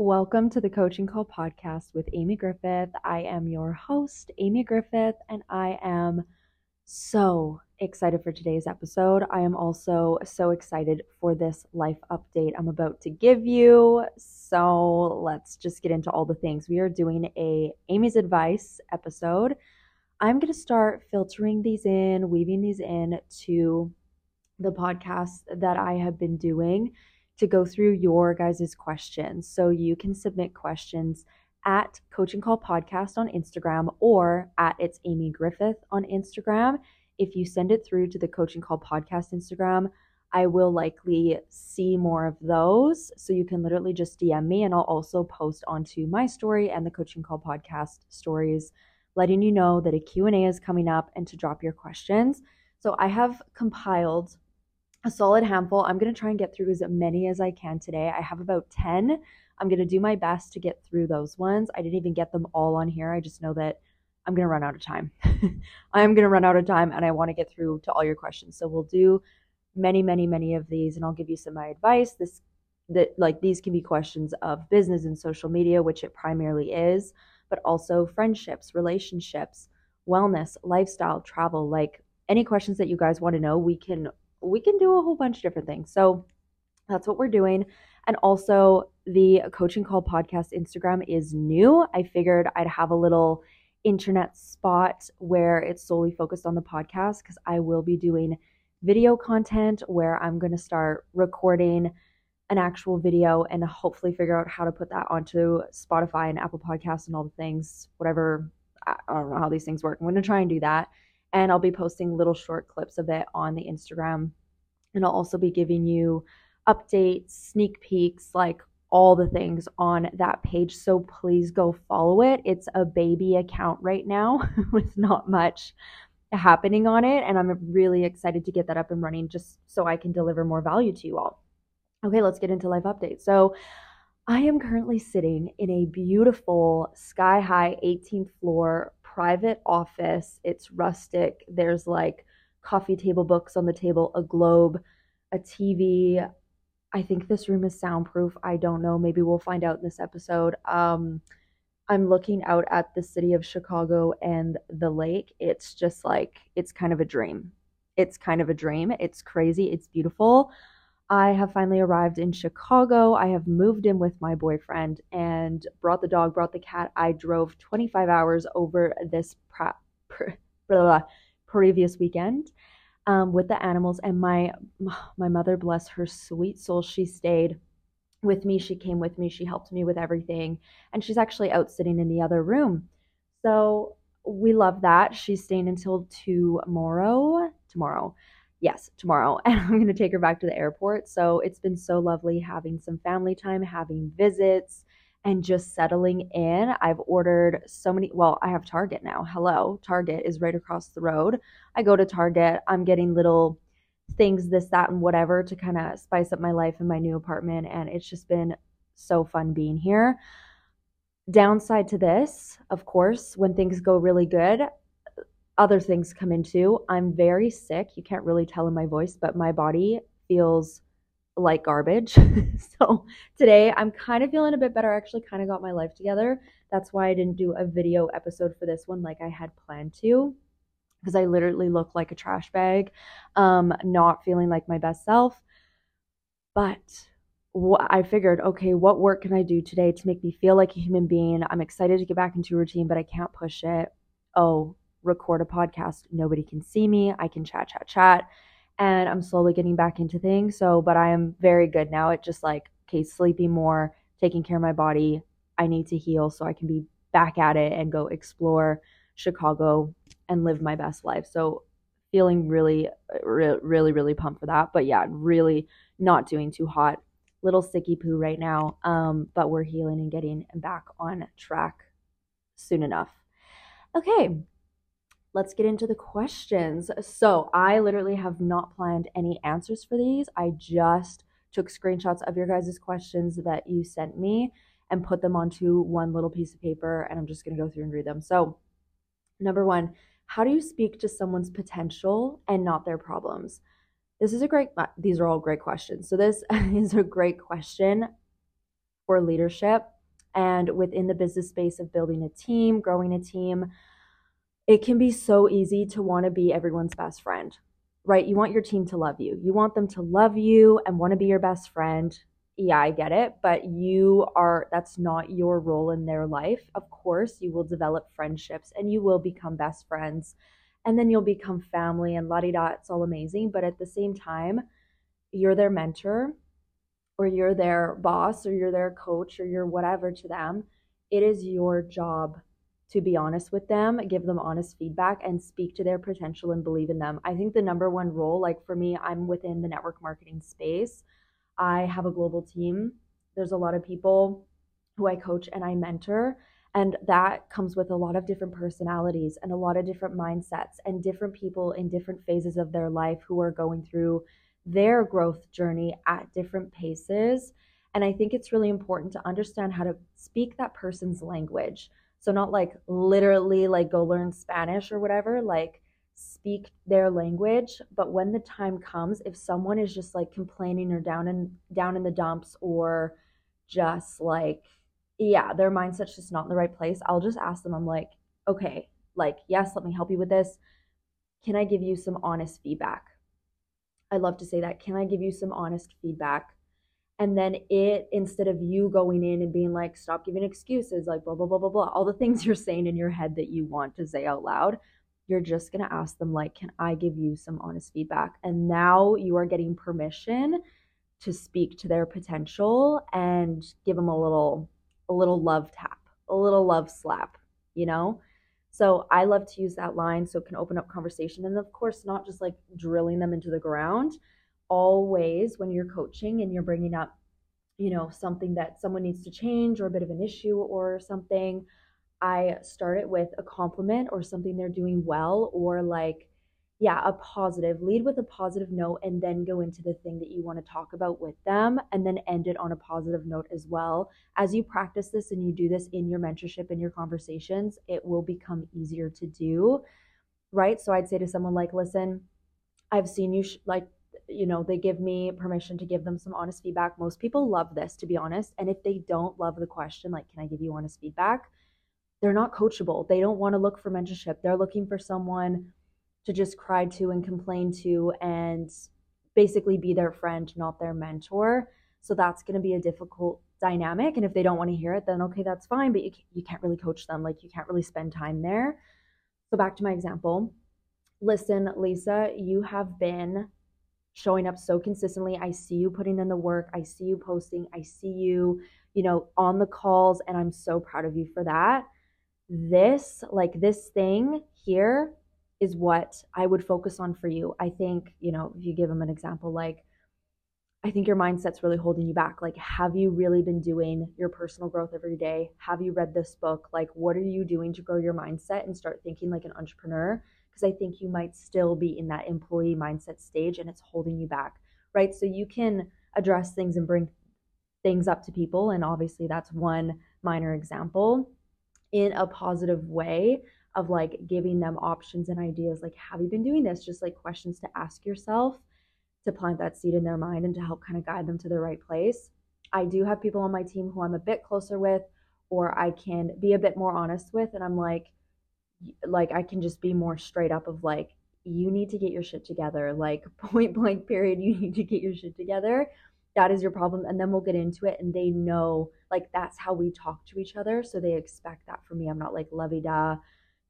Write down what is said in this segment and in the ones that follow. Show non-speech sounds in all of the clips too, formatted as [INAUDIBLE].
Welcome to the Coaching Call podcast with Amy Griffith. I am your host, Amy Griffith, and I am so excited for today's episode. I am also so excited for this life update I'm about to give you. So let's just get into all the things. We are doing a Amy's Advice episode. I'm going to start filtering these in, weaving these in to the podcast that I have been doing to go through your guys' questions. So you can submit questions at Coaching Call Podcast on Instagram or at It's Amy Griffith on Instagram. If you send it through to the Coaching Call Podcast Instagram, I will likely see more of those. So you can literally just DM me and I'll also post onto my story and the Coaching Call Podcast stories letting you know that a Q&A is coming up and to drop your questions. So I have compiled a solid handful. I'm going to try and get through as many as I can today. I have about 10. I'm going to do my best to get through those ones. I didn't even get them all on here. I just know that I'm going to run out of time. I am going to run out of time and I want to get through to all your questions. So we'll do many, many, many of these and I'll give you some of my advice. This that like these can be questions of business and social media, which it primarily is, but also friendships, relationships, wellness, lifestyle, travel, like any questions that you guys want to know, we can we can do a whole bunch of different things. So that's what we're doing. And also, the coaching call podcast Instagram is new. I figured I'd have a little internet spot where it's solely focused on the podcast because I will be doing video content where I'm going to start recording an actual video and hopefully figure out how to put that onto Spotify and Apple Podcasts and all the things, whatever. I don't know how these things work. I'm going to try and do that and I'll be posting little short clips of it on the Instagram. And I'll also be giving you updates, sneak peeks, like all the things on that page. So please go follow it. It's a baby account right now [LAUGHS] with not much happening on it. And I'm really excited to get that up and running just so I can deliver more value to you all. Okay, let's get into life updates. So I am currently sitting in a beautiful sky high 18th floor private office. It's rustic. There's like coffee table books on the table, a globe, a TV. I think this room is soundproof. I don't know. Maybe we'll find out in this episode. Um, I'm looking out at the city of Chicago and the lake. It's just like, it's kind of a dream. It's kind of a dream. It's crazy. It's beautiful. I have finally arrived in Chicago. I have moved in with my boyfriend and brought the dog, brought the cat. I drove 25 hours over this pra- pr- blah, blah, previous weekend um, with the animals. And my my mother, bless her sweet soul, she stayed with me. She came with me. She helped me with everything. And she's actually out sitting in the other room. So we love that. She's staying until tomorrow. Tomorrow yes, tomorrow. [LAUGHS] And I'm going to take her back to the airport. So it's been so lovely having some family time, having visits, and just settling in. I've ordered so many. Well, I have Target now. Hello. Target is right across the road. I go to Target. I'm getting little things, this, that, and whatever to kind of spice up my life in my new apartment. And it's just been so fun being here. Downside to this, of course, when things go really good, other things come into. I'm very sick. You can't really tell in my voice, but my body feels like garbage. [LAUGHS] so today I'm kind of feeling a bit better. I actually kind of got my life together. That's why I didn't do a video episode for this one like I had planned to because I literally look like a trash bag, um, not feeling like my best self. But wh- I figured, okay, what work can I do today to make me feel like a human being? I'm excited to get back into routine, but I can't push it. Oh, record a podcast. Nobody can see me. I can chat, chat, chat. And I'm slowly getting back into things. So, but I am very good now at just like, okay, sleeping more, taking care of my body. I need to heal so I can be back at it and go explore Chicago and live my best life. So, feeling really, really, really pumped for that. But yeah, really not doing too hot. Little sticky poo right now. Um, but we're healing and getting back on track soon enough. Okay, let's get into the questions. So, I literally have not planned any answers for these. I just took screenshots of your guys' questions that you sent me and put them onto one little piece of paper, and I'm just to go through and read them. So, number one, how do you speak to someone's potential and not their problems? This is a great, these are all great questions. So, this [LAUGHS] is a great question for leadership. And within the business space of building a team, growing a team, it can be so easy to want to be everyone's best friend, right? You want your team to love you. You want them to love you and want to be your best friend. Yeah, I get it, but you are, that's not your role in their life. Of course, you will develop friendships and you will become best friends and then you'll become family and la di da. It's all amazing. But at the same time, you're their mentor or you're their boss or you're their coach or you're whatever to them. It is your job to be honest with them, give them honest feedback, and speak to their potential and believe in them. I think the number one role, like for me, I'm within the network marketing space. I have a global team. There's a lot of people who I coach and I mentor. And that comes with a lot of different personalities and a lot of different mindsets and different people in different phases of their life who are going through their growth journey at different paces. And I think it's really important to understand how to speak that person's language. So, not like literally like go learn Spanish or whatever, like speak their language. But when the time comes, if someone is just like complaining or down in down in the dumps or just like yeah, their mindset's just not in the right place, I'll just ask them, I'm like, okay, like, yes, let me help you with this. Can I give you some honest feedback? I love to say that. Can I give you some honest feedback? And then it, instead of you going in and being like, stop giving excuses, like blah, blah, blah, blah, blah, all the things [LAUGHS] you're saying in your head that you want to say out loud, you're just going to ask them, like, can I give you some honest feedback? And now you are getting permission to speak to their potential and give them a little a little love tap, a little love slap, you know? So I love to use that line so it can open up conversation. And of course, not just like drilling them into the ground. Always, when you're coaching and you're bringing up, you know, something that someone needs to change or a bit of an issue or something, I start it with a compliment or something they're doing well or like yeah, a positive. Lead with a positive note and then go into the thing that you want to talk about with them and then end it on a positive note as well. As you practice this and you do this in your mentorship and your conversations, it will become easier to do. Right? So I'd say to someone like, "Listen, I've seen you sh- like you know, they give me permission to give them some honest feedback. Most people love this, to be honest. And if they don't love the question, like, can I give you honest feedback? They're not coachable. They don't want to look for mentorship. They're looking for someone to just cry to and complain to and basically be their friend, not their mentor. So that's going to be a difficult dynamic. And if they don't want to hear it, then okay, that's fine, but you, you can't really coach them. Like you can't really spend time there. So back to my example. Listen, Lisa, you have been showing up so consistently. I see you putting in the work. I see you posting. I see you, you know, on the calls. And I'm so proud of you for that. This, like this thing here, is what I would focus on for you. I think, you know, if you give them an example, like, I think your mindset's really holding you back. Like, have you really been doing your personal growth every day? Have you read this book? Like, what are you doing to grow your mindset and start thinking like an entrepreneur? Because I think you might still be in that employee mindset stage and it's holding you back, right? So you can address things and bring things up to people. And obviously, that's one minor example in a positive way of like giving them options and ideas like have you been doing this just like questions to ask yourself to plant that seed in their mind and to help kind of guide them to the right place i do have people on my team who i'm a bit closer with or i can be a bit more honest with and i'm like like i can just be more straight up of like you need to get your shit together like [LAUGHS] point blank period you need to get your shit together that is your problem and then we'll get into it and they know like that's how we talk to each other so they expect that from me i'm not like lovey-da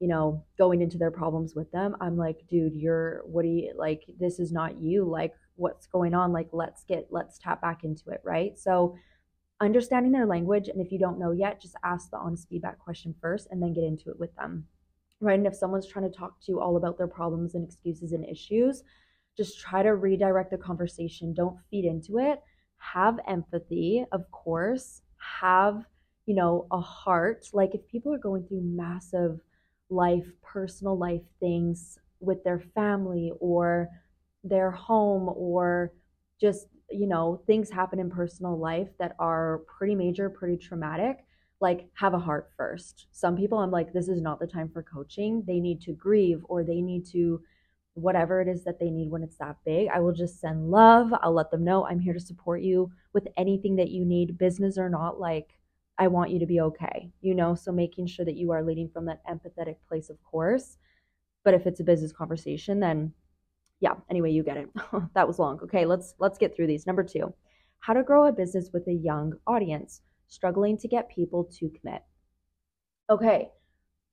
you know, going into their problems with them, I'm like, dude, you're, what do you, like, this is not you. Like, what's going on? Like, let's get, let's tap back into it, right? So, understanding their language. And if you don't know yet, just ask the honest feedback question first and then get into it with them, right? And if someone's trying to talk to you all about their problems and excuses and issues, just try to redirect the conversation. Don't feed into it. Have empathy, of course. Have, you know, a heart. Like, if people are going through massive, life, personal life things with their family or their home or just, you know, things happen in personal life that are pretty major, pretty traumatic, like have a heart first. Some people I'm like, this is not the time for coaching. They need to grieve or they need to, whatever it is that they need when it's that big. I will just send love. I'll let them know I'm here to support you with anything that you need, business or not. Like, I want you to be okay, you know? So making sure that you are leading from that empathetic place, of course. But if it's a business conversation, then yeah, anyway, you get it. [LAUGHS] that was long. Okay, let's let's get through these. Number 2. How to grow a business with a young audience, struggling to get people to commit. Okay.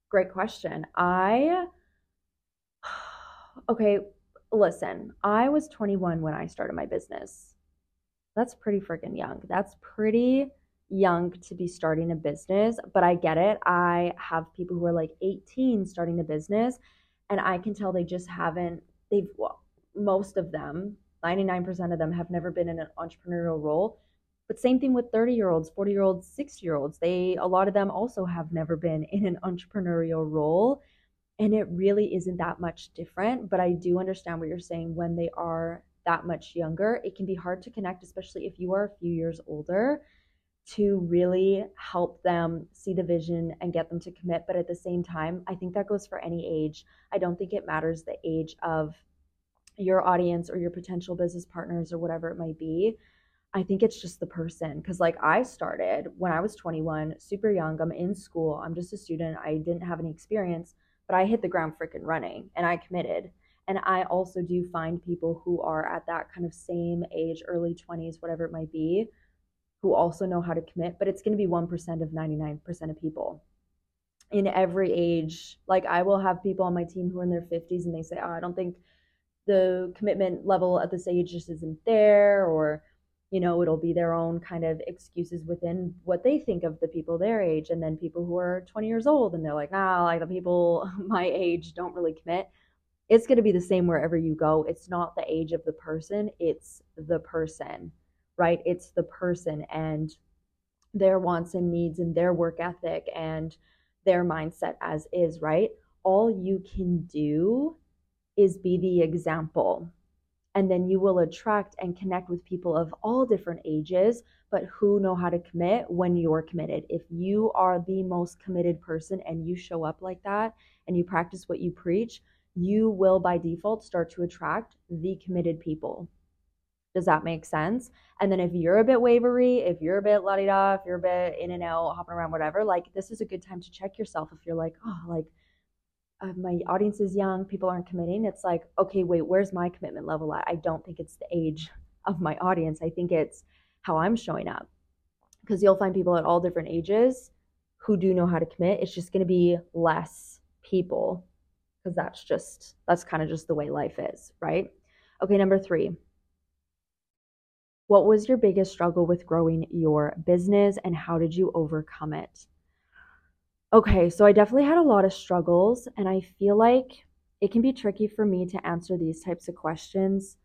Great question. I [SIGHS] okay, listen, I was 21 when I started my business. That's pretty freaking young. That's pretty young to be starting a business, but I get it. I have people who are like 18 starting a business, and I can tell they just haven't, they've, well, most of them, 99% of them have never been in an entrepreneurial role. But same thing with 30 year olds, 40 year olds, 60 year olds. They, a lot of them also have never been in an entrepreneurial role and it really isn't that much different but i do understand what you're saying. When they are that much younger it can be hard to connect especially if you are a few years older to really help them see the vision and get them to commit. But at the same time i think that goes for any age. I don't think it matters the age of your audience or your potential business partners or whatever it might be I think it's just the person. Cause like I started when I was 21, super young. I'm in school. I'm just a student. I didn't have any experience but I hit the ground freaking running and I committed. And I also do find people who are at that kind of same age, early 20s, whatever it might be, who also know how to commit, but it's going to be 1% of 99% of people in every age. Like I will have people on my team who are in their 50s and they say, oh, I don't think the commitment level at this age just isn't there, or you know, it'll be their own kind of excuses within what they think of the people their age. And then people who are 20 years old and they're like, nah, like the people [LAUGHS] my age don't really commit. It's going to be the same wherever you go. It's not the age of the person, it's the person, right? It's the person and their wants and needs and their work ethic and their mindset as is, right? All you can do is be the example and then you will attract and connect with people of all different ages but who know how to commit when you're committed if you are the most committed person and you show up like that and you practice what you preach you will by default start to attract the committed people does that make sense? And then if you're a bit wavery, if you're a bit la di da, if you're a bit in and out, hopping around, whatever, like this is a good time to check yourself. If you're like, oh, like uh, my audience is young, people aren't committing, it's like, okay, wait, where's my commitment level at? I don't think it's the age of my audience. I think it's how I'm showing up. Because you'll find people at all different ages who do know how to commit. It's just going to be less people because that's just, that's kind of just the way life is, right? Okay, number three. What was your biggest struggle with growing your business and how did you overcome it? Okay, so I definitely had a lot of struggles, and I feel like it can be tricky for me to answer these types of questions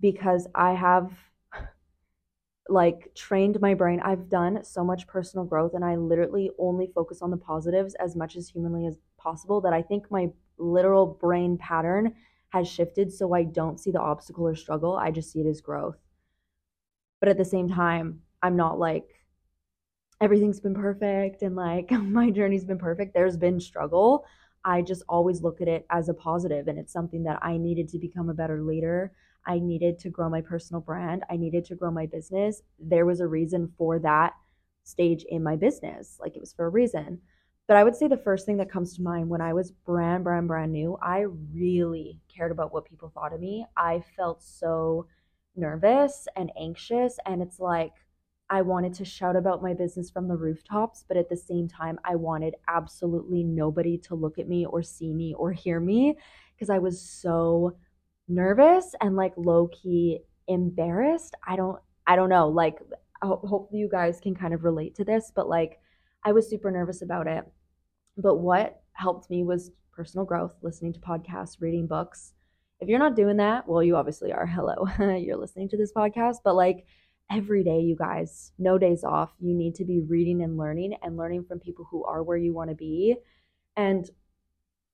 because I have [SIGHS] like trained my brain. I've done so much personal growth, and I literally only focus on the positives as much as humanly as possible that I think my literal brain pattern has shifted so I don't see the obstacle or struggle. I just see it as growth. But at the same time, I'm not like everything's been perfect and like [LAUGHS] my journey's been perfect. There's been struggle. I just always look at it as a positive and it's something that I needed to become a better leader. I needed to grow my personal brand. I needed to grow my business. There was a reason for that stage in my business. Like it was for a reason. But I would say the first thing that comes to mind when I was brand, brand, brand new, I really cared about what people thought of me. I felt so nervous and anxious. And it's like, I wanted to shout about my business from the rooftops, but at the same time, I wanted absolutely nobody to look at me or see me or hear me because I was so nervous and like low key embarrassed. I don't, I don't know. Like, hopefully you guys can kind of relate to this, but like, I was super nervous about it. But what helped me was personal growth, listening to podcasts, reading books. If you're not doing that, well, you obviously are. [LAUGHS] Hello, you're listening to this podcast, but like, every day, you guys, no days off. You need to be reading and learning and learning from people who are where you want to be and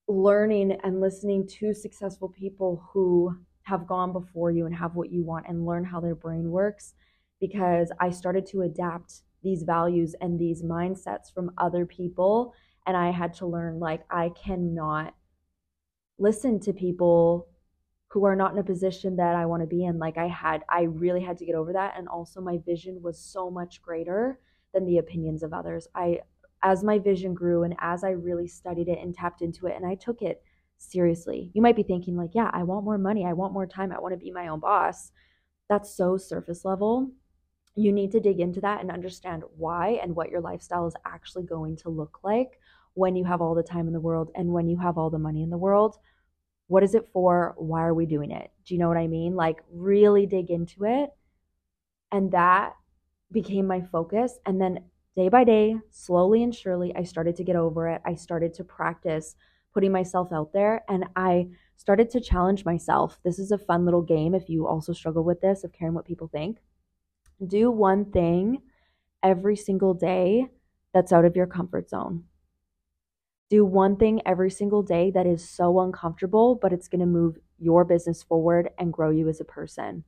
learning and listening to successful people who have gone before you and have what you want and learn how their brain works because I started to adapt these values and these mindsets from other people and I had to learn like I cannot listen to people who are not in a position that I want to be in. Like I had, I really had to get over that. And also, my vision was so much greater than the opinions of others. I, as my vision grew and as I really studied it and tapped into it, and I took it seriously. You might be thinking, like, yeah, I want more money. I want more time. I want to be my own boss. That's so surface level. You need to dig into that and understand why and what your lifestyle is actually going to look like when you have all the time in the world and when you have all the money in the world what is it for? Why are we doing it? Do you know what I mean? Like, really dig into it. And that became my focus. And then day by day, slowly and surely, I started to get over it. I started to practice putting myself out there and I started to challenge myself. This is a fun little game if you also struggle with this, of caring what people think. Do one thing every single day that's out of your comfort zone do one thing every single day that is so uncomfortable, but it's going to move your business forward and grow you as a person.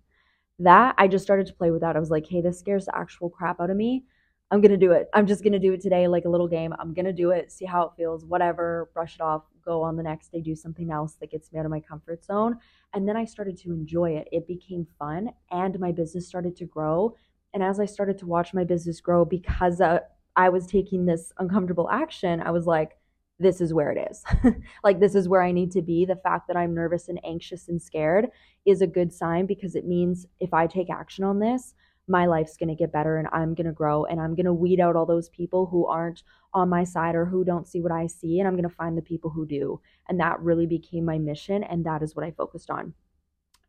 That I just started to play with that. I was like, hey, this scares the actual crap out of me. I'm going to do it. I'm just going to do it today like a little game. I'm going to do it, see how it feels, whatever, brush it off, go on the next day, do something else that gets me out of my comfort zone. And then I started to enjoy it. It became fun and my business started to grow. And as I started to watch my business grow because uh, I was taking this uncomfortable action, I was like, this is where it is. [LAUGHS] like, this is where I need to be. The fact that I'm nervous and anxious and scared is a good sign because it means if I take action on this, my life's going to get better and I'm going to grow and I'm going to weed out all those people who aren't on my side or who don't see what I see and I'm going to find the people who do. And that really became my mission and that is what I focused on.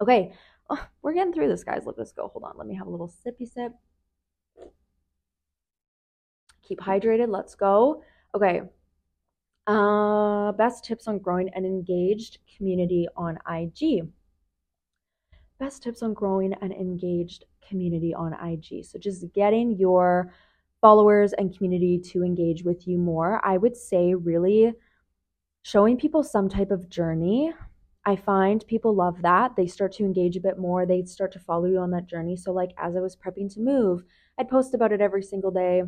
Okay, oh, we're getting through this, guys. Let this go. Hold on. Let me have a little sippy sip. Keep hydrated. Let's go. Okay, uh, best tips on growing an engaged community on IG. Best tips on growing an engaged community on IG. So just getting your followers and community to engage with you more. I would say really showing people some type of journey. I find people love that. They start to engage a bit more. They start to follow you on that journey. So like as I was prepping to move, I'd post about it every single day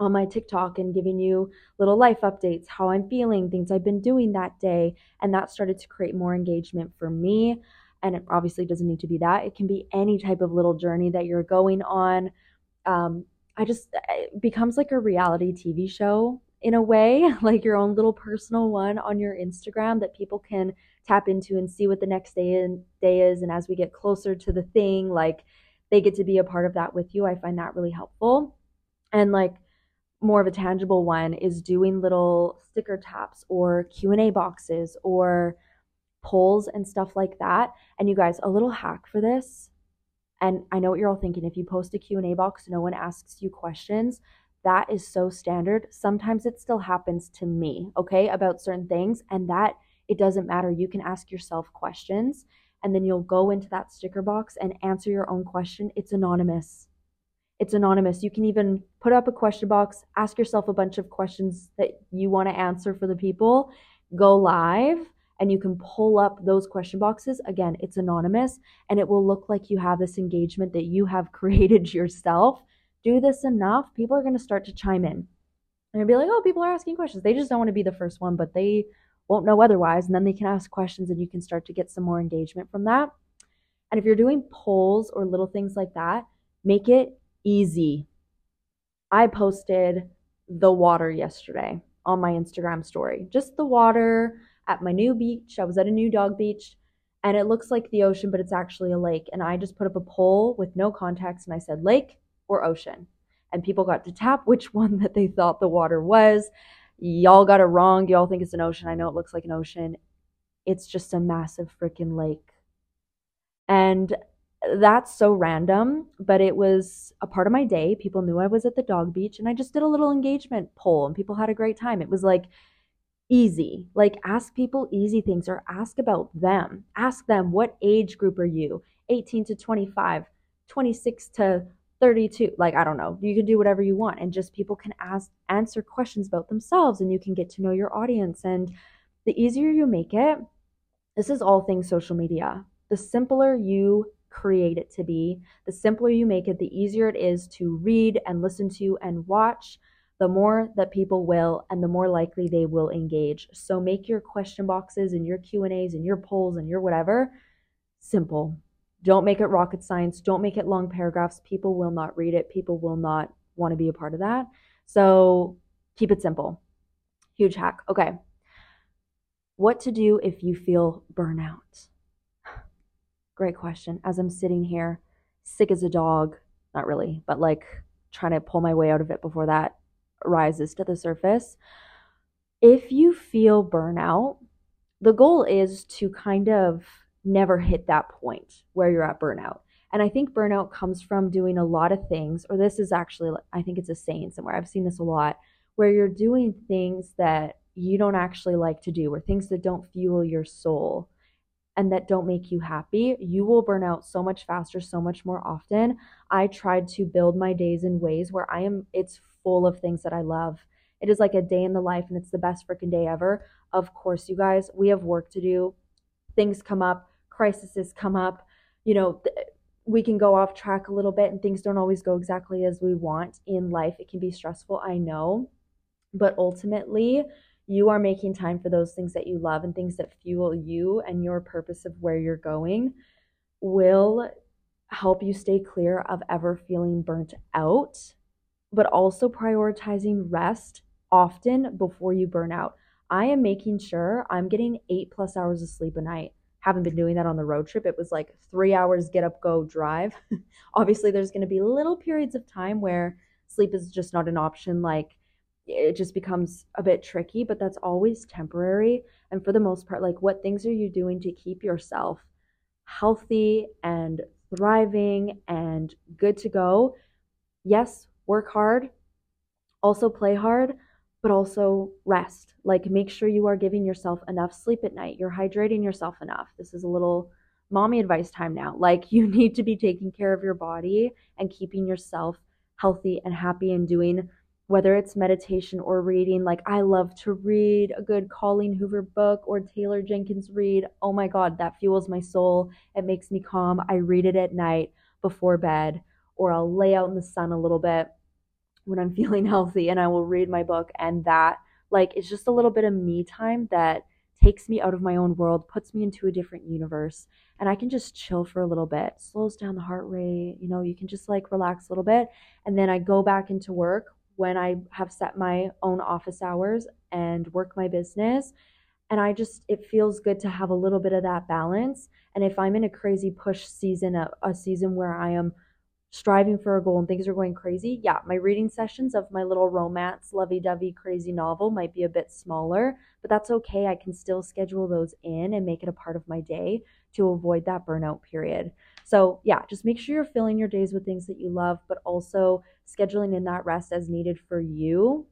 on my TikTok and giving you little life updates, how I'm feeling, things I've been doing that day. And that started to create more engagement for me. And it obviously doesn't need to be that, it can be any type of little journey that you're going on. Um, I just, it becomes like a reality TV show in a way, [LAUGHS] like your own little personal one on your Instagram that people can tap into and see what the next day, in, day is. And as we get closer to the thing, like they get to be a part of that with you. I find that really helpful. And like, more of a tangible one is doing little sticker taps or Q&A boxes or polls and stuff like that. And you guys, a little hack for this. And I know what you're all thinking. If you post a Q&A box, no one asks you questions. That is so standard. Sometimes it still happens to me, okay, about certain things. And that it doesn't matter. You can ask yourself questions and then you'll go into that sticker box and answer your own question. It's anonymous. It's anonymous. You can even put up a question box, ask yourself a bunch of questions that you want to answer for the people, go live, and you can pull up those question boxes. Again, it's anonymous and it will look like you have this engagement that you have [LAUGHS] created yourself. Do this enough, people are going to start to chime in. And be like, oh, people are asking questions. They just don't want to be the first one, but they won't know otherwise. And then they can ask questions and you can start to get some more engagement from that. And if you're doing polls or little things like that, make it easy. I posted the water yesterday on my Instagram story. Just the water at my new beach. I was at a new dog beach and it looks like the ocean, but it's actually a lake. And I just put up a poll with no context and I said lake or ocean. And people got to tap which [LAUGHS] one that they thought the water was. Y'all got it wrong. Y'all think it's an ocean. I know it looks like an ocean. It's just a massive freaking lake. And that's so random, but it was a part of my day. People knew I was at the dog beach and I just did a little engagement poll and people had a great time. It was like easy. Like ask people easy things or ask about them. Ask them what age group are you? 18 to 25, 26 to 32. Like I don't know. You can do whatever you want and just people can ask answer questions about themselves and you can get to know your audience and the easier you make it, this is all things social media. The simpler you create it to be. The simpler you make it, the easier it is to read and listen to and watch, the more that people will and the more likely they will engage. So make your question boxes and your Q&As and your polls and your whatever simple. Don't make it rocket science. Don't make it long paragraphs. People will not read it. People will not want to be a part of that. So keep it simple. Huge hack. Okay. What to do if you feel burnout? Great question. As I'm sitting here, sick as a dog, not really, but like trying to pull my way out of it before that rises to the surface. If you feel burnout, the goal is to kind of never hit that point where you're at burnout. And I think burnout comes from doing a lot of things, or this is actually, I think it's a saying somewhere. I've seen this a lot, where you're doing things that you don't actually like to do, or things that don't fuel your soul and that don't make you happy. You will burn out so much faster, so much more often. I tried to build my days in ways where I am, it's full of things that I love. It is like a day in the life, and it's the best freaking day ever. Of course, you guys, we have work to do. Things come up, crises come up. You know, th- we can go off track a little bit, and things don't always go exactly as we want in life. It can be stressful, I know. But ultimately, you are making time for those things that you love and things that fuel you and your purpose of where you're going will help you stay clear of ever feeling burnt out, but also prioritizing rest often before you burn out. I am making sure I'm getting eight plus hours of sleep a night. Haven't been doing that on the road trip. It was like three hours get up, go, drive. [LAUGHS] Obviously, there's going to be little periods of time where sleep is just not an option, like it just becomes a bit tricky, but that's always temporary. And for the most part, like what things are you doing to keep yourself healthy and thriving and good to go? Yes, work hard, also play hard, but also rest. Like make sure you are giving yourself enough sleep at night. You're hydrating yourself enough. This is a little mommy advice time now. [LAUGHS] Like you need to be taking care of your body and keeping yourself healthy and happy and doing whether it's meditation or reading. Like I love to read a good Colleen Hoover book or Taylor Jenkins Reid. Oh my god, that fuels my soul. It makes me calm. I read it at night before bed or I'll lay out in the sun a little bit when I'm [LAUGHS] feeling healthy and I will read my book and that like it's just a little bit of me time that takes me out of my own world, puts me into a different universe, and I can just chill for a little bit. Slows down the heart rate, you know, you can just like relax a little bit and then I go back into work when I have set my own office hours and work my business. And I just, it feels good to have a little bit of that balance. And if I'm in a crazy push season, a, a season where I am striving for a goal and things are going crazy, yeah, my reading sessions of my little romance, lovey dovey, crazy novel might be a bit smaller, but that's okay. I can still schedule those in and make it a part of my day to avoid that burnout period. So, yeah, just make sure you're filling your days with things that you love, but also scheduling in that rest as needed for you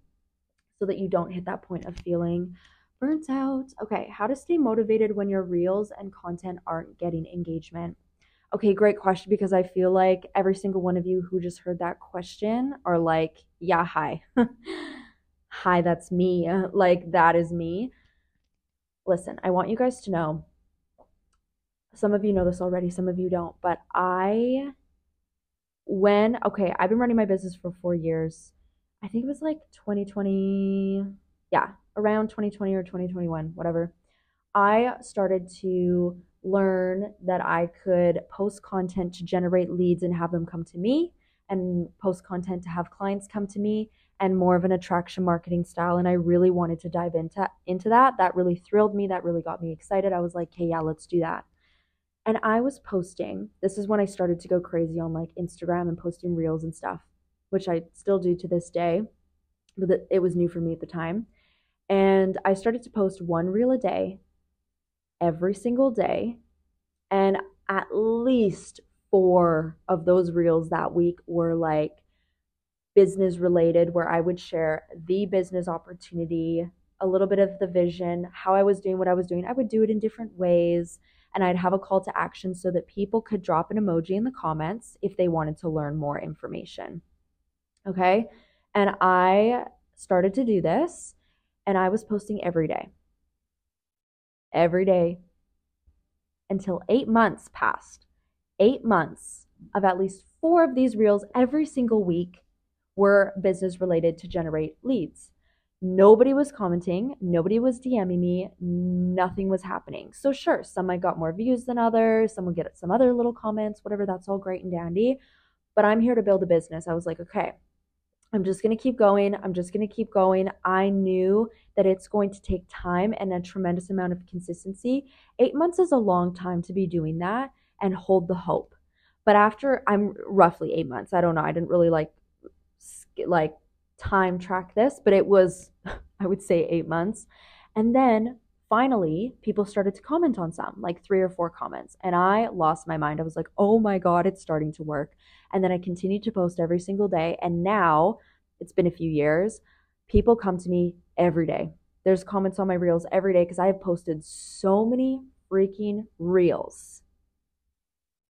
so that you don't hit that point of feeling burnt out. Okay, how to stay motivated when your reels and content aren't getting engagement. Okay, great question because I feel like every single one of you who just heard that question are like, yeah, hi. [LAUGHS] hi, that's me. [LAUGHS] Like, that is me. Listen, I want you guys to know some of you know this already, some of you don't, but I, when, okay, I've been running my business for four years. I think it was like 2020, yeah, around 2020 or 2021, whatever. I started to learn that I could post content to generate leads and have them come to me, and post content to have clients come to me, and more of an attraction marketing style. And I really wanted to dive into into that. That really thrilled me. That really got me excited. I was like, hey, yeah, let's do that. And I was posting. This is when I started to go crazy on like Instagram and posting reels and stuff, which I still do to this day, but it was new for me at the time. And I started to post one reel a day every single day. And at least four of those reels that week were like business related, where I would share the business opportunity, a little bit of the vision, how I was doing what I was doing. I would do it in different ways. And I'd have a call to action so that people could drop an emoji in the comments if they wanted to learn more information. Okay. And I started to do this and I was posting every day every day until eight months passed. Eight months of at least four of these reels every single week were business related to generate leads. Nobody was commenting, nobody was DMing me, nothing was happening. So, sure, some I got more views than others, some would get some other little comments, whatever, that's all great and dandy. But I'm here to build a business. I was like, okay, I'm just going to keep going. I'm just going to keep going. I knew that it's going to take time and a tremendous amount of consistency. Eight months is a long time to be doing that and hold the hope. But after I'm roughly eight months, I don't know. I didn't really like like time track this, but it was, [LAUGHS] I would say, eight months. And then finally, people started to comment on some, like three or four comments. And I lost my mind. I was like, oh my God, it's starting to work. And then I continued to post every single day. And now it's been a few years. People come to me every day. There's comments on my reels every day because I have posted so many freaking reels.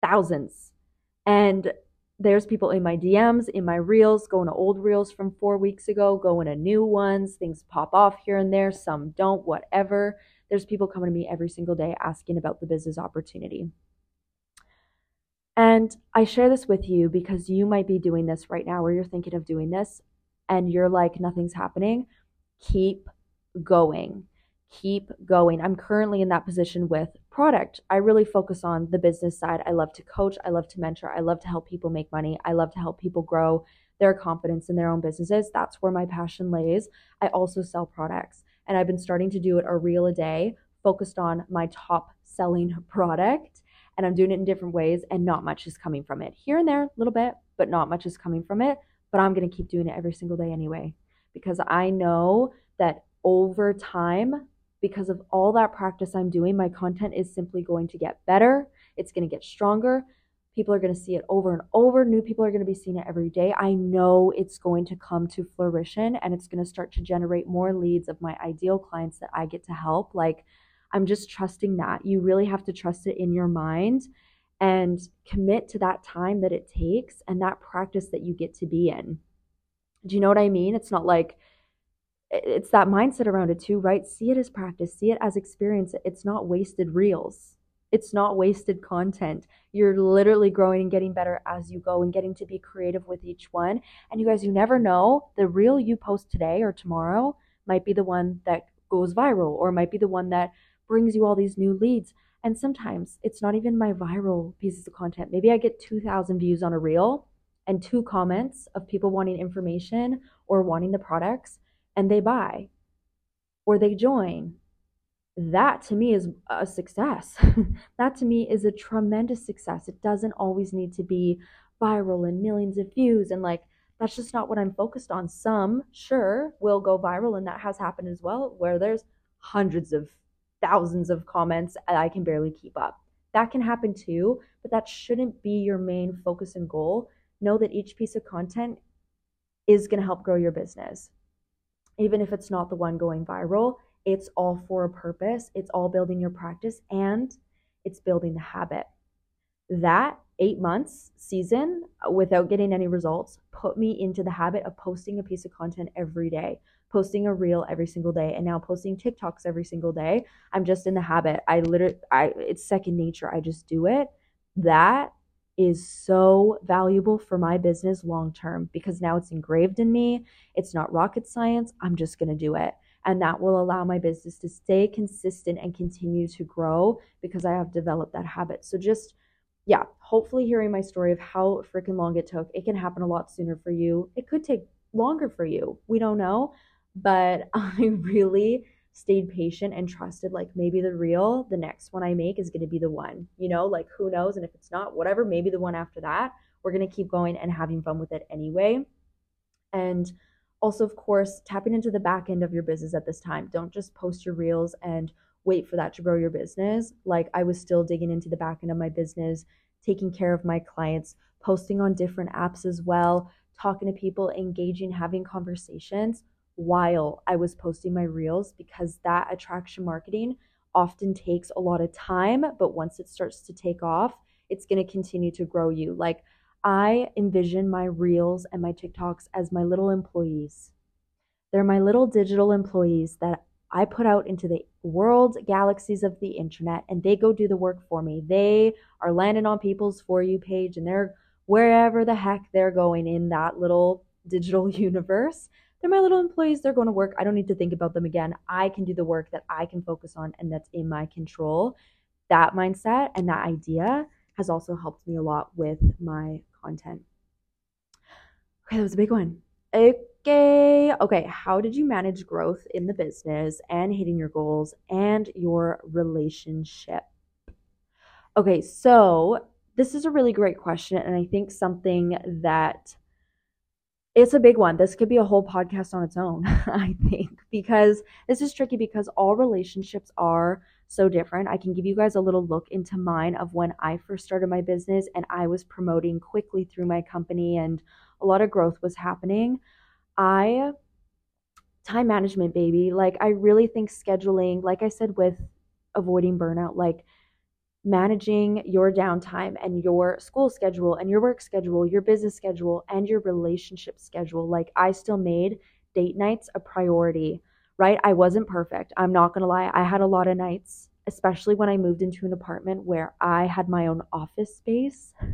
Thousands. And there's people in my DMs, in my reels, going to old reels from four weeks ago, going to new ones. Things pop off here and there, some don't, whatever. There's people coming to me every single day asking about the business opportunity. And I share this with you because you might be doing this right now, or you're thinking of doing this, and you're like, nothing's happening. Keep going keep going. I'm currently in that position with product. I really focus on the business side. I love to coach, I love to mentor, I love to help people make money, I love to help people grow their confidence in their own businesses. That's where my passion lays. I also sell products, and I've been starting to do it a reel a day, focused on my top selling [LAUGHS] product. And I'm doing it in different ways, and not much is coming from it. Here and there, a little bit, but not much is coming from it. But I'm to keep doing it every single day anyway, because I know that over time, because of all that practice I'm doing, my content is simply going to get better. It's going to get stronger. People are going to see it over and over. New people are going to be seeing it every day. I know it's going to come to fruition and it's going to start to generate more leads of my ideal clients that I get to help. Like, I'm just trusting that. You really have to trust it in your mind and commit to that time that it takes and that practice that you get to be in. Do you know what I mean? It's not like, it's that mindset around it too, right? See it as practice, see it as experience. It's not wasted reels. It's not wasted content. You're literally growing and getting better as you go and getting to be creative with each one. And you guys, you never know. The reel you post today or tomorrow might be the one that goes viral or might be the one that brings you all these new leads. And sometimes it's not even my viral pieces of content. Maybe I get 2,000 views on a reel and two comments of people wanting information or wanting the products and they buy or they join, that to me is a success. [LAUGHS] that to me is a tremendous success. It doesn't always need to be viral and millions of views and like that's just not what I'm focused on. Some, sure, will go viral, and that has happened as well, where there's hundreds of thousands of comments and I can barely keep up. That can happen too, but that shouldn't be your main focus and goal. Know that each piece of content is going to help grow your business even if it's not the one going viral, it's all for a purpose. It's all building your practice and it's building the habit. That eight months season uh, without getting any results put me into the habit of posting a piece of content every day, posting a reel every single day, and now posting TikToks every single day. I'm just in the habit. I literally, I it's second nature. I just do it. That is so valuable for my business long term because now it's engraved in me. It's not rocket science. I'm just going to do it. And that will allow my business to stay consistent and continue to grow because I have developed that habit. So, just yeah, hopefully, hearing my story of how freaking long it took, it can happen a lot sooner for you. It could take longer for you. We don't know. But [LAUGHS] I really stayed patient and trusted like maybe the real the next one i make is going to be the one you know? Like who knows? And if it's not whatever maybe the one after that we're going to keep going and having fun with it anyway. And also of course tapping into the back end of your business at this time. Don't just post your reels and wait for that to grow your business. Like i was still digging into the back end of my business taking care of my clients posting on different apps as well talking to people engaging having conversations while I was posting my reels because that attraction marketing often takes a lot of time, but once it starts to take off, it's going to continue to grow you. Like I envision my reels and my TikToks as my little employees. They're my little digital employees that I put out into the world galaxies of the internet and they go do the work for me. They are landing on people's For You page and they're wherever the heck they're going in that little digital [LAUGHS] universe they're my little employees. They're going to work. I don't need to think about them again. I can do the work that I can focus on and that's in my control. That mindset and that idea has also helped me a lot with my content. Okay, that was a big one. Okay, okay. How did you manage growth in the business and hitting your goals and your relationship? Okay, so this is a really great question, and I think something that it's a big one. This could be a whole podcast on its own, [LAUGHS] I think, because this is tricky because all relationships are so different. I can give you guys a little look into mine of when I first started my business and I was promoting quickly through my company and a lot of growth was happening. I time management baby, like I really think scheduling, like I said with avoiding burnout, like managing your downtime and your school schedule and your work schedule, your business schedule, and your relationship schedule. Like, I still made date nights a priority, right? I wasn't perfect. I'm not going to lie. I had a lot of nights, especially when I moved into an apartment where I had my own office space. [LAUGHS]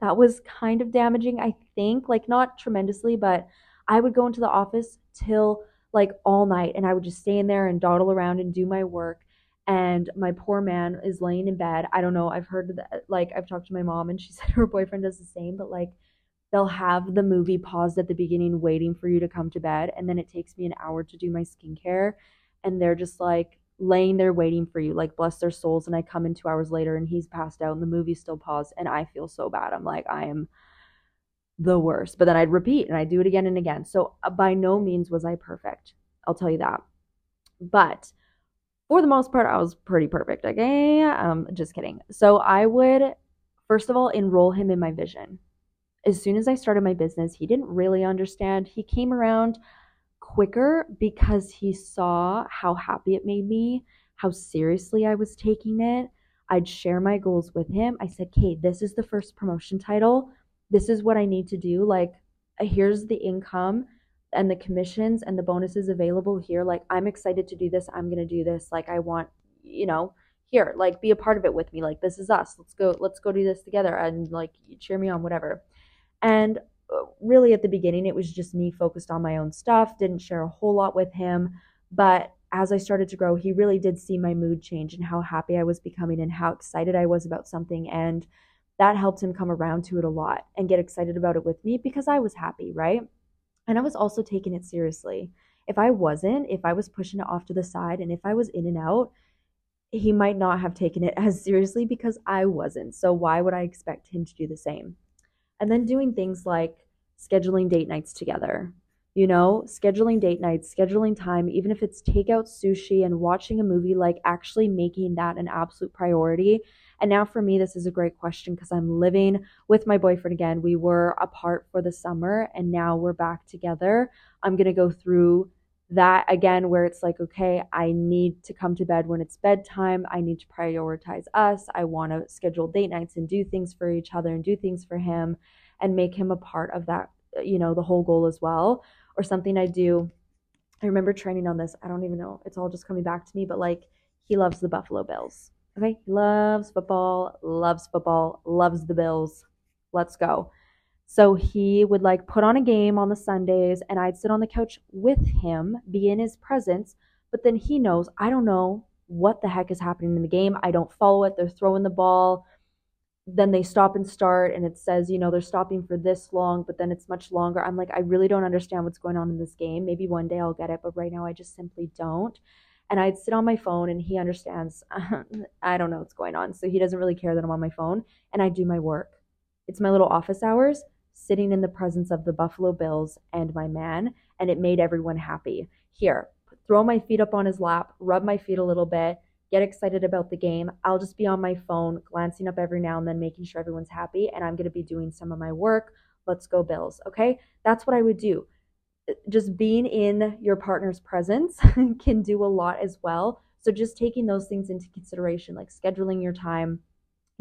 That was kind of damaging, I think. Like, not tremendously, but I would go into the office till like all night and I would just stay in there and dawdle around and do my work and my poor man is laying in bed. I don't know. I've heard that, like, I've talked to my mom and she [LAUGHS] said her boyfriend does the same, but like, they'll have the movie paused at the beginning waiting for you to come to bed. And then it takes me an hour to do my skincare. And they're just like laying there waiting for you, like, bless their souls. And I come in two hours later and he's passed out and the movie's still paused. And I feel so bad. I'm like, I am the worst. But then I'd repeat and I'd do it again and again. So uh, by no means was I perfect. I'll tell you that. But for the most part, I was pretty perfect. Okay. Um, just kidding. So I would, first of all, enroll him in my vision. As soon as I started my business, he didn't really understand. He came around quicker because he saw how happy it made me, how seriously I was taking it. I'd share my goals with him. I said, Kate, this is the first promotion title. This is what I need to do. Like, here's the income and the commissions and the bonuses available here like i'm excited to do this i'm going to do this like i want you know here like be a part of it with me like this is us let's go let's go do this together and like cheer me on whatever. And uh, really at the beginning it was just me focused on my own stuff didn't share a whole lot with him but as i started to grow he really did see my mood change and how happy i was becoming and how excited i was about something and that helped him come around to it a lot and get excited about it with me because i was happy right and I was also taking it seriously. If I wasn't, if I was pushing it off to the side and if I was in and out, he might not have taken it [LAUGHS] as seriously because I wasn't. So why would I expect him to do the same? And then doing things like scheduling date nights together. You know, scheduling date nights, scheduling time, even if it's takeout sushi and watching a movie, like actually making that an absolute priority and now for me, this is a great question because I'm living with my boyfriend again. We were apart for the summer and now we're back together. I'm going to go through that again where it's like okay i need to come to bed when it's bedtime. I need to prioritize us. I want to schedule date nights and do things for each other and do things for him and make him a part of that you know the whole goal as well or something i do. I remember training on this. I don't even know. It's all just coming back to me but like he loves the buffalo bills Okay, loves football, loves football, loves the Bills. Let's go. So he would like put on a game on the Sundays and I'd sit on the couch with him, be in his presence, but then he knows I don't know what the heck is happening in the game. I don't follow it. They're throwing the ball. Then they stop and start and it says, you know, they're stopping for this long, but then it's much longer. I'm like, I really don't understand what's going on in this game. Maybe one day I'll get it, but right now I just simply don't and I'd sit on my phone and he understands [LAUGHS] I don't know what's going on. So he doesn't really care that I'm on my phone and I do my work. It's my little office hours sitting in the presence of the Buffalo Bills and my man and it made everyone happy. Here, throw my feet up on his lap, rub my feet a little bit, get excited about the game. I'll just be on my phone glancing up every now and then making sure everyone's happy and I'm going to be doing some of my work. Let's go Bills, okay? That's what I would do just being in your partner's presence [LAUGHS] can do a lot as well. So just taking those things into consideration, like scheduling your time,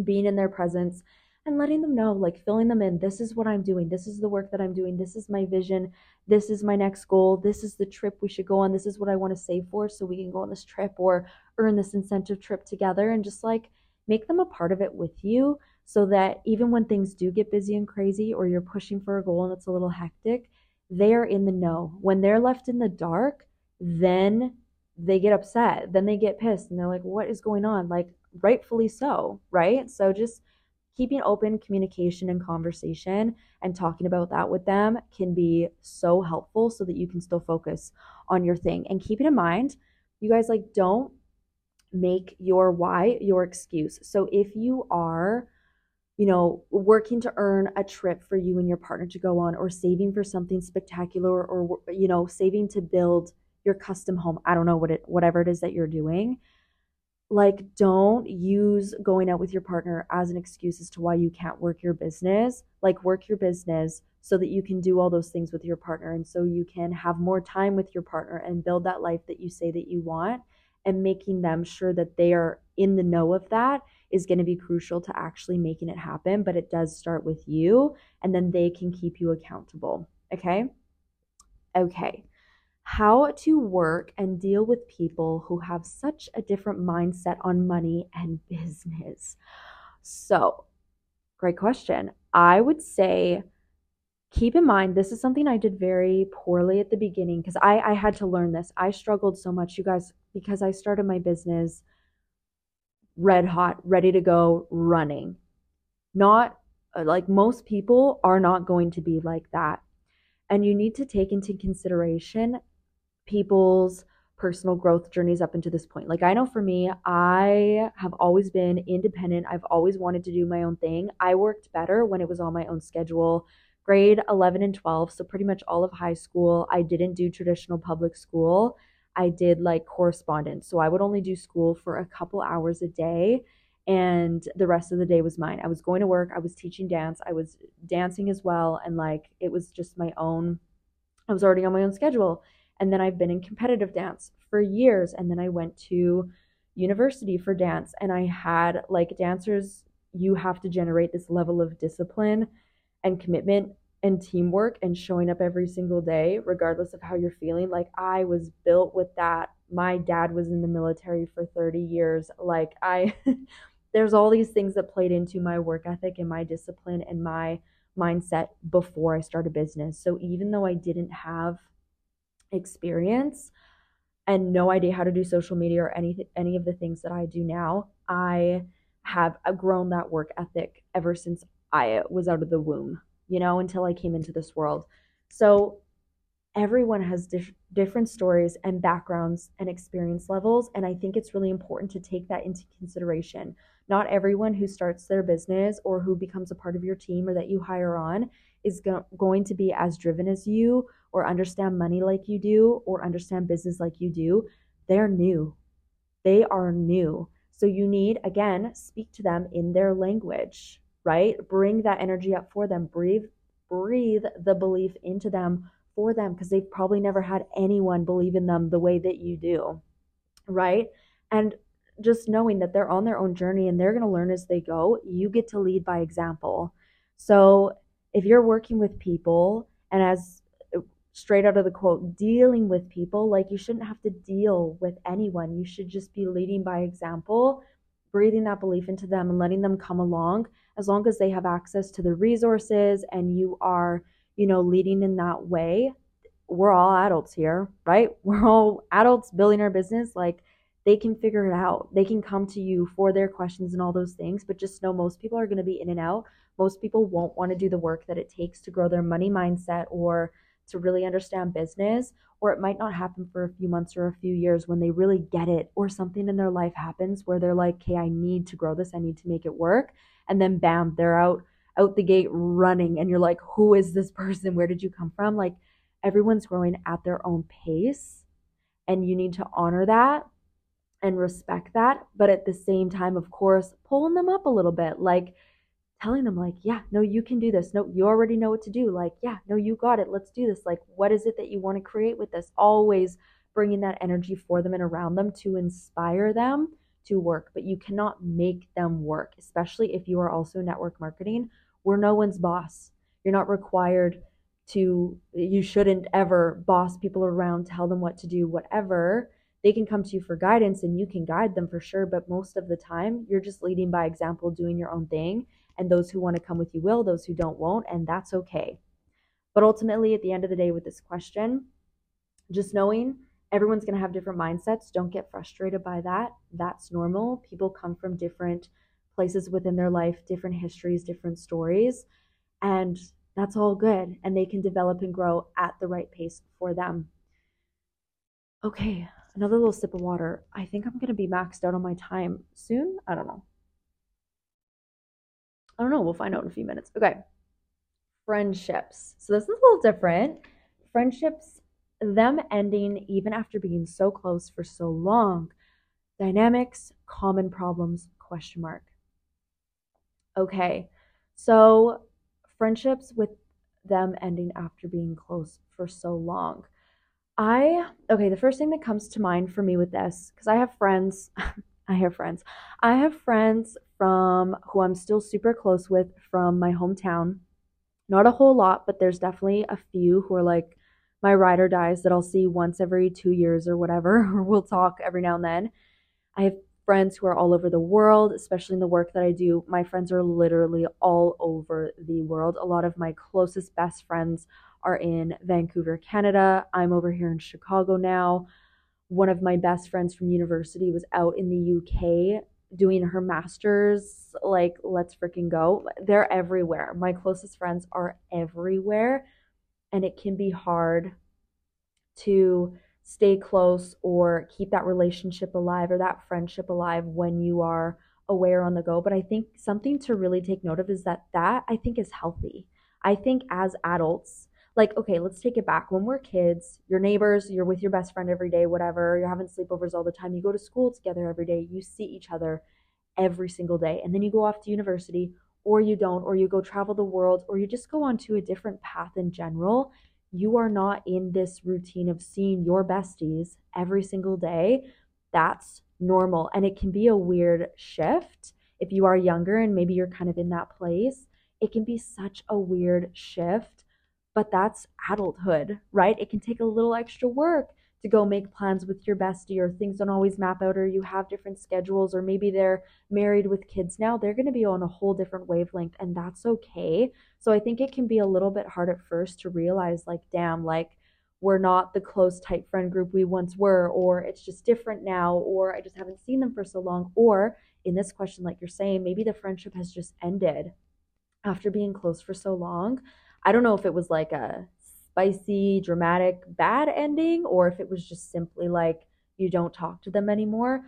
being in their presence, and letting them know, like filling them in. This is what I'm doing. This is the work that I'm doing. This is my vision. This is my next goal. This is the trip we should go on. This is what I want to save for so we can go on this trip or earn this incentive trip together and just like make them a part of it with you so that even when things do get busy and crazy or you're pushing for a goal and it's a little hectic, they're in the know. When they're left in the dark, then they get upset. Then they get pissed and they're like, what is going on? Like, rightfully so, right? So just keeping open communication and conversation and talking about that with them can be so helpful so that you can still focus on your thing. And keeping in mind, you guys like don't make your why your excuse. So if you are you know, working to earn a trip for you and your partner to go on, or saving for something spectacular, or, you know, saving to build your custom home. I don't know what it, whatever it is that you're doing. Like, don't use going out with your partner as an excuse as to why you can't work your business. Like, work your business so that you can do all those things with your partner and so you can have more time with your partner and build that life that you say that you want and making them sure that they are in the know of that is going to be crucial to actually making it happen. But it does start with you, and then they can keep you accountable. Okay. Okay. How to work and deal with people who have such a different mindset on money and [LAUGHS] business. So, great question. I would say keep in mind this is something I did very poorly at the beginning because I, I had to learn this. I struggled so much, you guys, because I started my business red hot, ready to go, running. Not uh, like most people are not going to be like that. And you need to take into consideration people's personal growth journeys up into this point. Like I know for me, I have always been independent. I've always wanted to do my own thing. I worked better when it was on my own schedule. Grade 11 and 12, so pretty much all of high school, I didn't do traditional public school. I did like correspondence. So I would only do school for a couple hours a day and the rest of the day was mine. I was going to work, I was teaching dance, I was dancing as well and like it was just my own I was already on my own schedule. And then I've been in competitive dance for years and then I went to university for dance and I had like dancers you have to generate this level of discipline and commitment and teamwork and showing up every single day, regardless of how you're feeling. Like, I was built with that. My dad was in the military for 30 years. Like, I, [LAUGHS] there's all these things that played into my work ethic and my discipline and my mindset before I started business. So, even though I didn't have experience and no idea how to do social media or any, any of the things that I do now, I have uh, grown that work ethic ever since I was out of the womb you know, until I came into this world. So everyone has dif- different stories and backgrounds and experience levels. And I think it's really important to take that into consideration. Not everyone who starts their business or who becomes a part of your team or that you hire on is go- going to be as driven as you or understand money like you do or understand business like you do. They're new. They are new. So you need, again, speak to them in their language right? Bring that energy up for them. Breathe, breathe the belief into them for them because they've probably never had anyone believe in them the way that you do, right? And just knowing that they're on their own journey and they're going to learn as they go, you get to lead by example. So if you're working with people and as uh, straight out of the quote, dealing with people, like you shouldn't have to deal with anyone. You should just be leading by example, breathing that belief into them and letting them come along as long as they have access to the resources and you are, you know, leading in that way, we're all adults here, right? [LAUGHS] We're all adults building our business. Like they can figure it out. They can come to you for their questions and all those things, but just know most people are going to be in and out. Most people won't want to do the work that it takes to grow their money mindset or to really understand business, or it might not happen for a few months or a few years when they really get it, or something in their life happens where they're like, okay, I need to grow this, I need to make it work. And then bam they're out out the gate running and you're like who is this [LAUGHS] person? Where did you come from? Like everyone's growing at their own pace and you need to honor that and respect that. But at the same time of course pulling them up a little bit. Like telling them like yeah no you can do this no you already know what to do like yeah no you got it let's do this like what is it that you want to create with this always bringing that energy for them and around them to inspire them to work, but you cannot make them work, especially if you are also network marketing. We're no one's boss. You're not required to, you shouldn't ever boss people around, tell them what to do, whatever. They can come to you for guidance and you can guide them for sure, but most of the time, you're just leading by example, doing your own thing. And those who want to come with you will, those who don't won't, and that's okay. But ultimately, at the end of the day, with this question, just knowing everyone's going to have different mindsets. Don't get frustrated by that. That's normal. People come from different places within their life, different histories, different stories. And that's all good. And they can develop and grow at the right pace for them. Okay, another little sip of water. I think I'm going to be maxed out on my time soon. I don't know. I don't know. We'll find out in a few minutes. Okay. Friendships. So this is a little different. Friendships them ending even after being so close for so long. Dynamics, common problems, question mark. Okay, so friendships with them ending after being close for so long. I, okay, the first thing that comes to mind for me with this, because [LAUGHS] I have friends, I have friends. I have friends from who I'm still super close with from my hometown. Not a whole lot, but there's definitely a few who are like my ride or dies that I'll see once every two years or whatever, [LAUGHS] or we'll talk every now and then. I have friends who are all over the world, especially in the work that I do. My friends are literally all over the world. A lot of my closest best friends are in Vancouver, Canada. I'm over here in Chicago now. One of my best friends from university was out in the UK doing her master's. Like, let's freaking go. They're everywhere. My closest friends are everywhere and it can be hard to stay close or keep that relationship alive or that friendship alive when you are aware on the go but i think something to really take note of is that that i think is healthy i think as adults like okay let's take it back when we're kids your neighbors you're with your best friend every day whatever you're having sleepovers all the time you go to school together every day you see each other every single day and then you go off to university or you don't, or you go travel the world, or you just go onto a different path in general, you are not in this routine of seeing your besties every single day. That's normal. And it can be a weird shift if you are younger and maybe you're kind of in that place. It can be such a weird shift, but that's adulthood, right? It can take a little extra work to go make plans with your bestie or things don't always map out or you have different schedules or maybe they're married with kids now they're going to be on a whole different wavelength and that's okay so i think it can be a little bit hard at first to realize like damn like we're not the close tight friend group we once were or it's just different now or i just haven't seen them for so long or in this question like you're saying maybe the friendship has just ended after being close for so long i don't know if it was like a spicy, dramatic, bad ending, or if it was just simply like you don't talk to them anymore.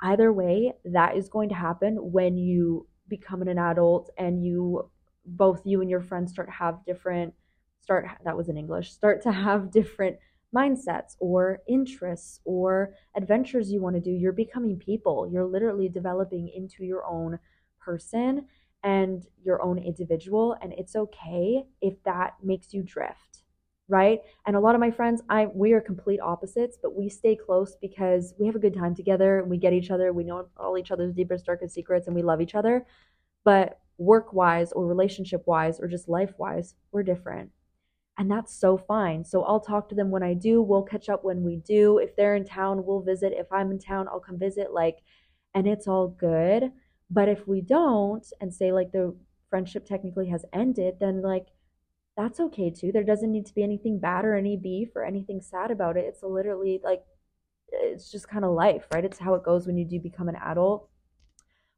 Either way, that is going to happen when you become an adult and you both you and your friends start have different start that was in English, start to have different mindsets or interests or adventures you want to do. You're becoming people. You're literally developing into your own person and your own individual and it's okay if that makes you drift right? And a lot of my friends, I we are complete opposites, but we stay close because we have a good time together and we get each other, we know all each other's deepest darkest secrets and we love each other. But work-wise or relationship-wise or just life-wise, we're different. And that's so fine. So I'll talk to them when I do. We'll catch up when we do. If they're in town, we'll visit. If I'm in town, I'll come visit like and it's all good. But if we don't and say like the friendship technically has ended, then like that's okay too. There doesn't need to be anything bad or any beef or anything sad about it. It's literally like, it's just kind of life, right? It's how it goes when you do become an adult.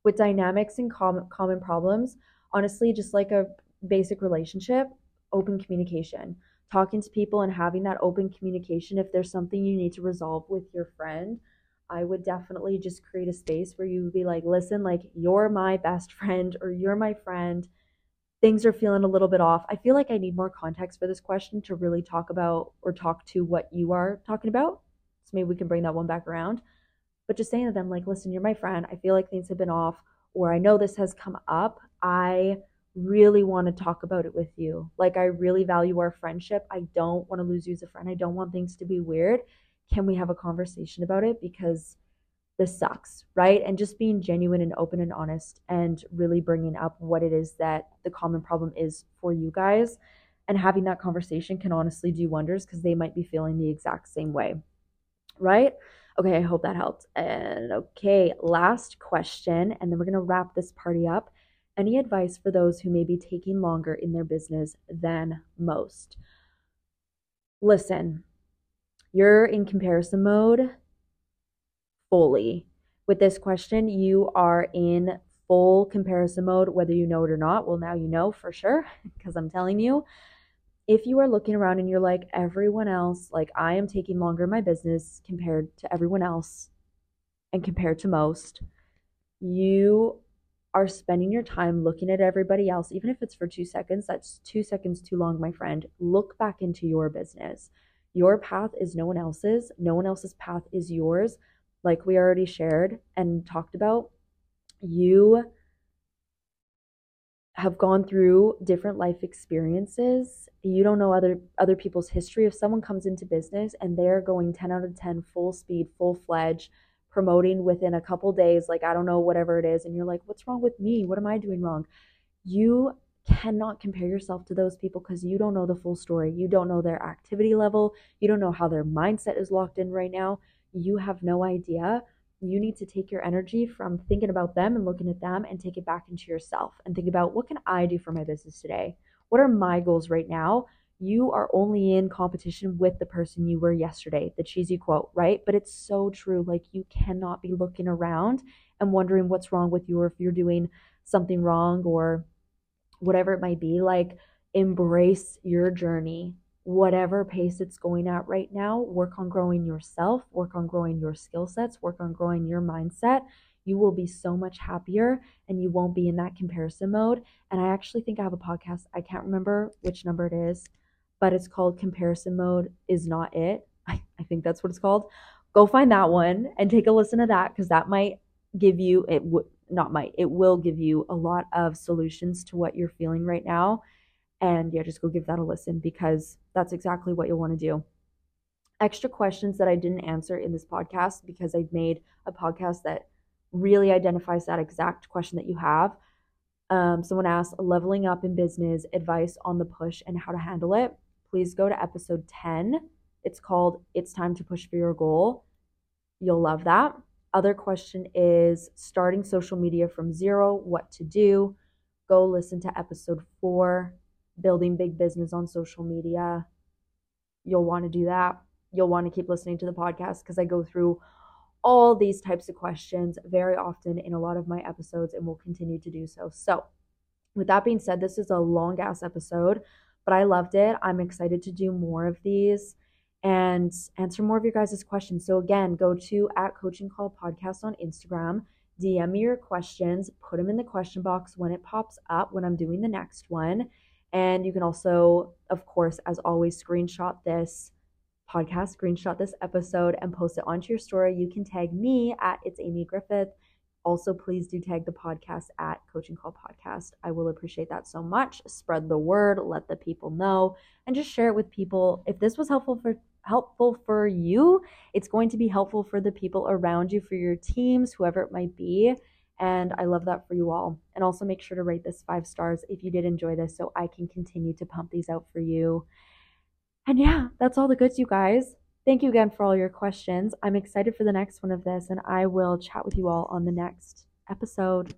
With dynamics and common, common problems, honestly, just like a basic relationship, open communication. Talking to people and having that open communication. If there's something you need to resolve with your friend, I would definitely just create a space where you would be like, listen, like, you're my best friend or you're my friend things are feeling a little bit off. I feel like I need more context for this question to really talk about or talk to what you are talking about. So maybe we can bring that one back around. But just saying to them, like, listen, you're my friend. I feel like things have been off, or I know this has come up. I really want to talk about it with you. Like, I really value our friendship. I don't want to lose you as a friend. I don't want things to be weird. Can we have a conversation about it? Because this sucks, right? And just being genuine and open and honest and really bringing up what it is that the common problem is for you guys and having that conversation can honestly do wonders because they might be feeling the exact same way, right? Okay, I hope that helped. And okay, last question, and then we're gonna wrap this party up. Any advice for those who may be taking longer in their business than most? listen, you're in comparison mode fully. With this question, you are in full comparison mode, whether you know it or not. Well, now you know for sure [LAUGHS] because I'm telling you. If you are looking around and you're like, everyone else, like I am taking longer in my business compared to everyone else and compared to most, you are spending your time looking at everybody else, even if it's for two seconds, that's two seconds too long, my friend. Look back into your business. Your path is no one else's, no one else's path is yours. Like we already shared and talked about, you have gone through different life experiences. You don't know other other people's history. If someone comes into business and they're going 10 out of 10 full speed, full fledged, promoting within a couple days, like I don't know, whatever it is, and you're like, what's wrong with me? What am I doing wrong? You cannot compare yourself to those people because you don't know the full story. You don't know their activity level. You don't know how their mindset is locked in right now. You have no idea. You need to take your energy from thinking about them and looking at them and take it back into yourself and think about what can I do for my business today? What are my goals right now? you are only in competition with the person you were yesterday, the cheesy quote, right? But it's so true. Like, you cannot be looking around and wondering what's wrong with you or if you're doing something wrong or whatever it might be. Like, embrace your journey, whatever pace it's going at right now. Work on growing yourself, work on growing your skill sets, work on growing your mindset. You will be so much happier and you won't be in that comparison mode. And I actually think I have a podcast. I can't remember which number it is but it's called Comparison Mode is Not It. [LAUGHS] I, I think that's what it's called. Go find that one and take a listen to that because that might give you, it would not might, it will give you a lot of solutions to what you're feeling right now. And yeah, just go give that a listen because that's exactly what you'll want to do. Extra questions that I didn't answer in this podcast because I've made a podcast that really identifies that exact question that you have. Um, someone asked leveling up in business, advice on the push and how to handle it please go to episode 10. It's called It's Time to Push for Your Goal. You'll love that. Other question is starting social media from zero, what to do. Go listen to episode four, Building Big Business on Social Media. You'll want to do that. You'll want to keep listening to the podcast because I go through all these types of questions very often in a lot of my episodes and will continue to do so. So, with that being said, this is a long ass episode but I loved it. I'm excited to do more of these and answer more of your guys' questions. So again, go to at coaching call podcast on Instagram, DM me your questions, put them in the question box when it pops up when I'm doing the next one. And you can also, of course, as always, screenshot this podcast, screenshot this episode, and post it onto your story. You can tag me at It's Amy Griffith also, please do tag the podcast at Coaching Call Podcast. I will appreciate that so much. Spread the word, let the people know, and just share it with people. If this was helpful for helpful for you, it's going to be helpful for the people around you, for your teams, whoever it might be. And I love that for you all. And also make sure to rate this five stars if you did enjoy this so I can continue to pump these out for you. And yeah, that's all the goods, you guys. Thank you again for all your questions. I'm excited for the next one of this, and I will chat with you all on the next episode.